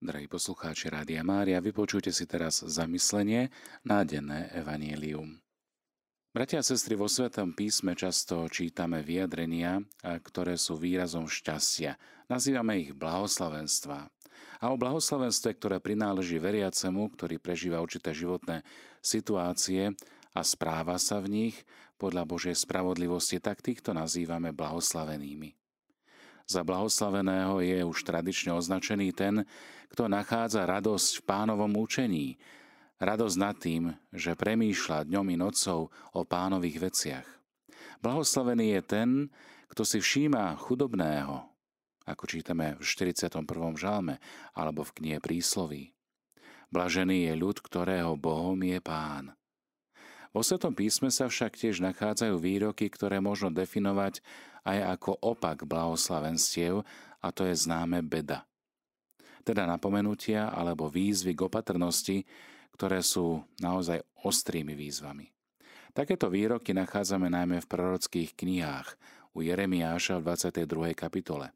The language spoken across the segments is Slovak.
Drahí poslucháči Rádia Mária, vypočujte si teraz zamyslenie na denné evanielium. Bratia a sestry, vo Svetom písme často čítame vyjadrenia, ktoré sú výrazom šťastia. Nazývame ich blahoslavenstva. A o blahoslavenstve, ktoré prináleží veriacemu, ktorý prežíva určité životné situácie a správa sa v nich podľa Božej spravodlivosti, tak týchto nazývame blahoslavenými. Za blahoslaveného je už tradične označený ten, kto nachádza radosť v pánovom učení, radosť nad tým, že premýšľa dňom i nocou o pánových veciach. Blahoslavený je ten, kto si všíma chudobného, ako čítame v 41. žalme alebo v knihe prísloví. Blažený je ľud, ktorého Bohom je pán. Vo Svetom písme sa však tiež nachádzajú výroky, ktoré možno definovať aj ako opak blahoslavenstiev a to je známe beda. Teda napomenutia alebo výzvy k opatrnosti, ktoré sú naozaj ostrými výzvami. Takéto výroky nachádzame najmä v prorockých knihách u Jeremiáša v 22. kapitole.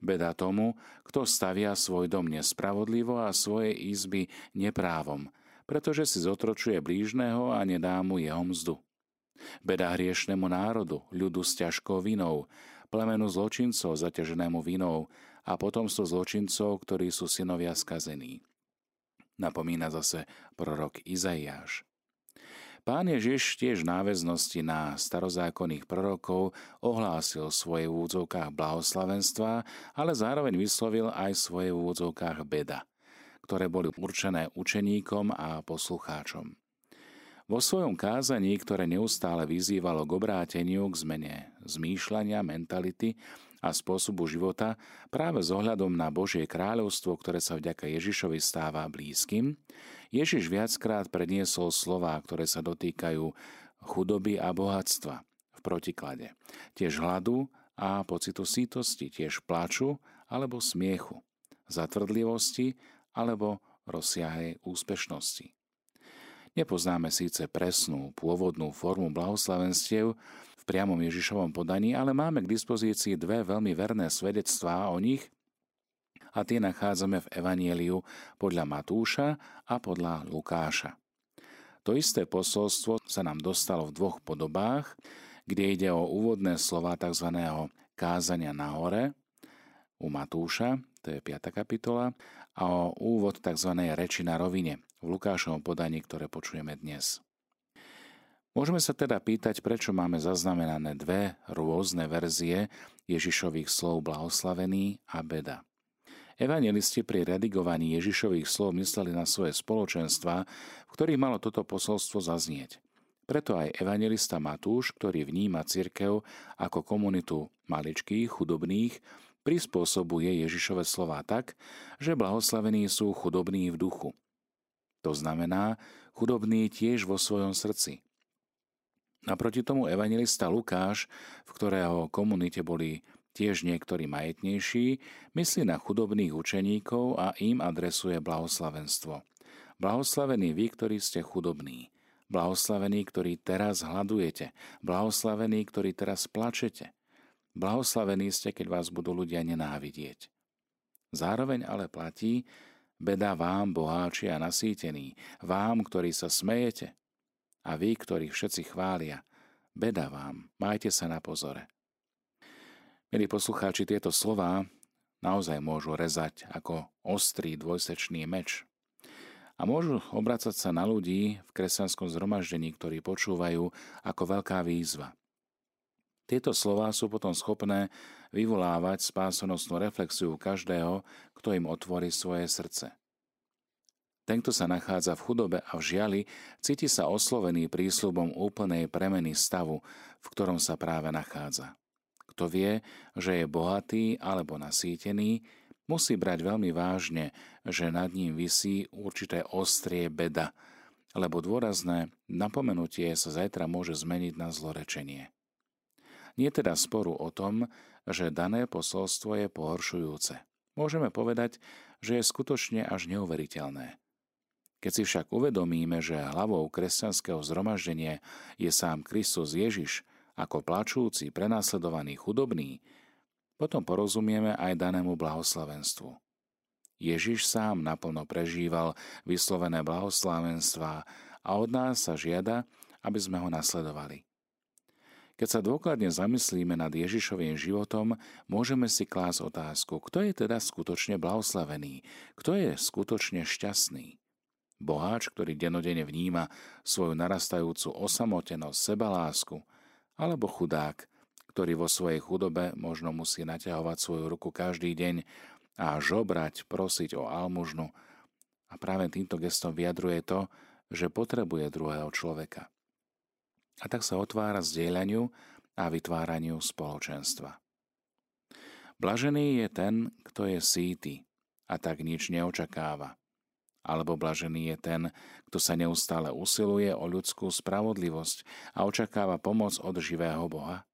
Beda tomu, kto stavia svoj dom nespravodlivo a svoje izby neprávom, pretože si zotročuje blížneho a nedá mu jeho mzdu. Beda hriešnemu národu, ľudu s ťažkou vinou, plemenu zločincov zaťaženému vinou a potomstvo zločincov, ktorí sú synovia skazení. Napomína zase prorok Izaiáš. Pán Ježiš tiež v náväznosti na starozákonných prorokov ohlásil svoje v úvodzovkách blahoslavenstva, ale zároveň vyslovil aj svoje v úvodzovkách beda, ktoré boli určené učeníkom a poslucháčom. Vo svojom kázaní, ktoré neustále vyzývalo k obráteniu, k zmene zmýšľania, mentality a spôsobu života, práve s ohľadom na Božie kráľovstvo, ktoré sa vďaka Ježišovi stáva blízkym, Ježiš viackrát predniesol slová, ktoré sa dotýkajú chudoby a bohatstva v protiklade, tiež hladu a pocitu sítosti, tiež plaču alebo smiechu, zatvrdlivosti alebo rozsiahej úspešnosti. Nepoznáme síce presnú pôvodnú formu blahoslavenstiev v priamom Ježišovom podaní, ale máme k dispozícii dve veľmi verné svedectvá o nich a tie nachádzame v Evanieliu podľa Matúša a podľa Lukáša. To isté posolstvo sa nám dostalo v dvoch podobách, kde ide o úvodné slova tzv. kázania na hore u Matúša, to je 5. kapitola, a o úvod tzv. reči na rovine v Lukášovom podaní, ktoré počujeme dnes. Môžeme sa teda pýtať, prečo máme zaznamenané dve rôzne verzie Ježišových slov blahoslavený a beda. Evangelisti pri redigovaní Ježišových slov mysleli na svoje spoločenstva, v ktorých malo toto posolstvo zaznieť. Preto aj evangelista Matúš, ktorý vníma cirkev ako komunitu maličkých, chudobných, prispôsobuje Ježišove slova tak, že blahoslavení sú chudobní v duchu – to znamená, chudobný tiež vo svojom srdci. Naproti tomu evangelista Lukáš, v ktorého komunite boli tiež niektorí majetnejší, myslí na chudobných učeníkov a im adresuje blahoslavenstvo. Blahoslavení vy, ktorí ste chudobní. Blahoslavení, ktorí teraz hľadujete. Blahoslavení, ktorí teraz plačete. Blahoslavení ste, keď vás budú ľudia nenávidieť. Zároveň ale platí, Beda vám, boháči a nasýtení, vám, ktorí sa smejete, a vy, ktorých všetci chvália, beda vám, majte sa na pozore. Milí poslucháči, tieto slova naozaj môžu rezať ako ostrý dvojsečný meč. A môžu obracať sa na ľudí v kresťanskom zhromaždení, ktorí počúvajú ako veľká výzva. Tieto slová sú potom schopné vyvolávať spásonosnú reflexiu každého, kto im otvorí svoje srdce. Ten, kto sa nachádza v chudobe a v žiali, cíti sa oslovený prísľubom úplnej premeny stavu, v ktorom sa práve nachádza. Kto vie, že je bohatý alebo nasýtený, musí brať veľmi vážne, že nad ním visí určité ostrie beda, lebo dôrazné napomenutie sa zajtra môže zmeniť na zlorečenie. Nie teda sporu o tom, že dané posolstvo je pohoršujúce. Môžeme povedať, že je skutočne až neuveriteľné. Keď si však uvedomíme, že hlavou kresťanského zhromaždenia je sám Kristus Ježiš ako plačúci, prenasledovaný, chudobný, potom porozumieme aj danému blahoslavenstvu. Ježiš sám naplno prežíval vyslovené blahoslavenstvá a od nás sa žiada, aby sme ho nasledovali. Keď sa dôkladne zamyslíme nad Ježišovým životom, môžeme si klásť otázku, kto je teda skutočne blahoslavený, kto je skutočne šťastný. Boháč, ktorý denodene vníma svoju narastajúcu osamotenosť, sebalásku, alebo chudák, ktorý vo svojej chudobe možno musí naťahovať svoju ruku každý deň a žobrať, prosiť o almužnu. A práve týmto gestom vyjadruje to, že potrebuje druhého človeka. A tak sa otvára zdieľaniu a vytváraniu spoločenstva. Blažený je ten, kto je síty a tak nič neočakáva. Alebo blažený je ten, kto sa neustále usiluje o ľudskú spravodlivosť a očakáva pomoc od živého Boha.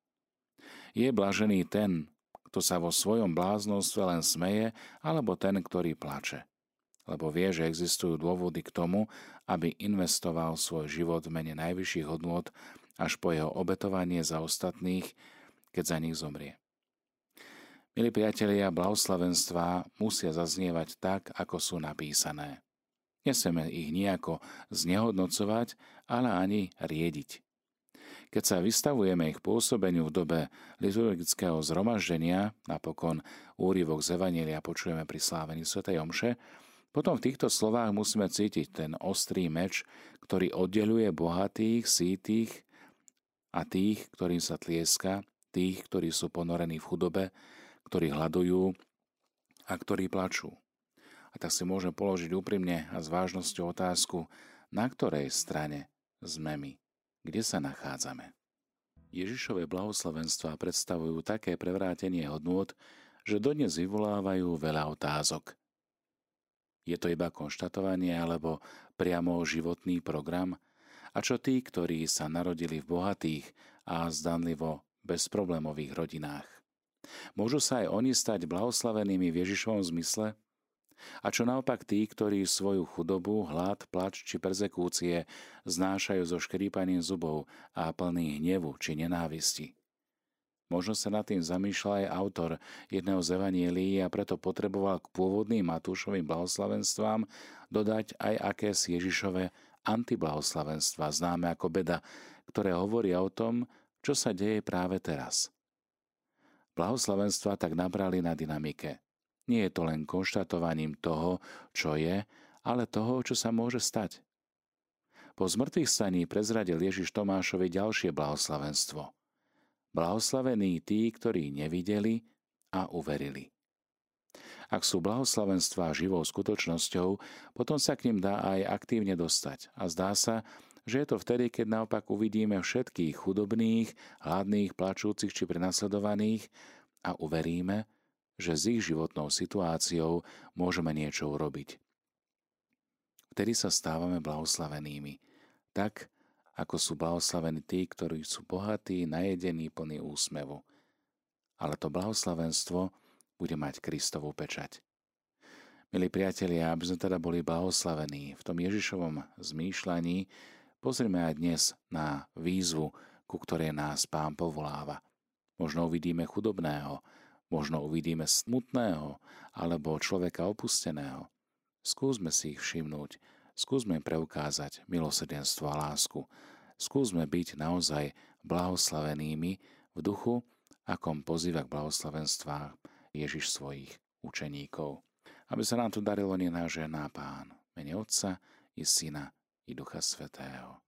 Je blažený ten, kto sa vo svojom bláznostve len smeje, alebo ten, ktorý plače. Lebo vie, že existujú dôvody k tomu, aby investoval svoj život v mene najvyšších hodnôt až po jeho obetovanie za ostatných, keď za nich zomrie. Milí priatelia, blahoslavenstvá musia zaznievať tak, ako sú napísané. Neseme ich nejako znehodnocovať, ale ani riediť. Keď sa vystavujeme ich pôsobeniu v dobe liturgického zhromaždenia, napokon úryvok z Evanielia počujeme pri slávení Sv. Omše, potom v týchto slovách musíme cítiť ten ostrý meč, ktorý oddeluje bohatých, sítých a tých, ktorým sa tlieska, tých, ktorí sú ponorení v chudobe, ktorí hľadujú a ktorí plačú. A tak si môžeme položiť úprimne a s vážnosťou otázku, na ktorej strane sme my kde sa nachádzame. Ježišové blahoslavenstvá predstavujú také prevrátenie hodnôt, že dodnes vyvolávajú veľa otázok. Je to iba konštatovanie alebo priamo životný program? A čo tí, ktorí sa narodili v bohatých a zdanlivo bezproblémových rodinách? Môžu sa aj oni stať blahoslavenými v Ježišovom zmysle? A čo naopak tí, ktorí svoju chudobu, hlad, plač či perzekúcie znášajú so škrípaním zubov a plný hnevu či nenávisti. Možno sa nad tým zamýšľa aj autor jedného z evanielí a preto potreboval k pôvodným Matúšovým blahoslavenstvám dodať aj akési Ježišové antiblahoslavenstva, známe ako beda, ktoré hovoria o tom, čo sa deje práve teraz. Blahoslavenstva tak nabrali na dynamike. Nie je to len konštatovaním toho, čo je, ale toho, čo sa môže stať. Po zmrtvých staní prezradil Ježiš Tomášovi ďalšie blahoslavenstvo. Blahoslavení tí, ktorí nevideli a uverili. Ak sú blahoslavenstvá živou skutočnosťou, potom sa k ním dá aj aktívne dostať. A zdá sa, že je to vtedy, keď naopak uvidíme všetkých chudobných, hladných, plačúcich či prenasledovaných a uveríme, že s ich životnou situáciou môžeme niečo urobiť. Vtedy sa stávame blahoslavenými, tak ako sú blahoslavení tí, ktorí sú bohatí, najedení, plní úsmevu. Ale to blahoslavenstvo bude mať Kristovú pečať. Milí priatelia, aby sme teda boli blahoslavení v tom Ježišovom zmýšľaní, pozrime aj dnes na výzvu, ku ktorej nás Pán povoláva. Možno uvidíme chudobného, Možno uvidíme smutného alebo človeka opusteného. Skúsme si ich všimnúť, skúsme preukázať milosrdenstvo a lásku. Skúsme byť naozaj blahoslavenými v duchu, akom pozýva k blahoslavenstvách Ježiš svojich učeníkov. Aby sa nám tu darilo nenážená Pán, mene Otca i Syna i Ducha Svetého.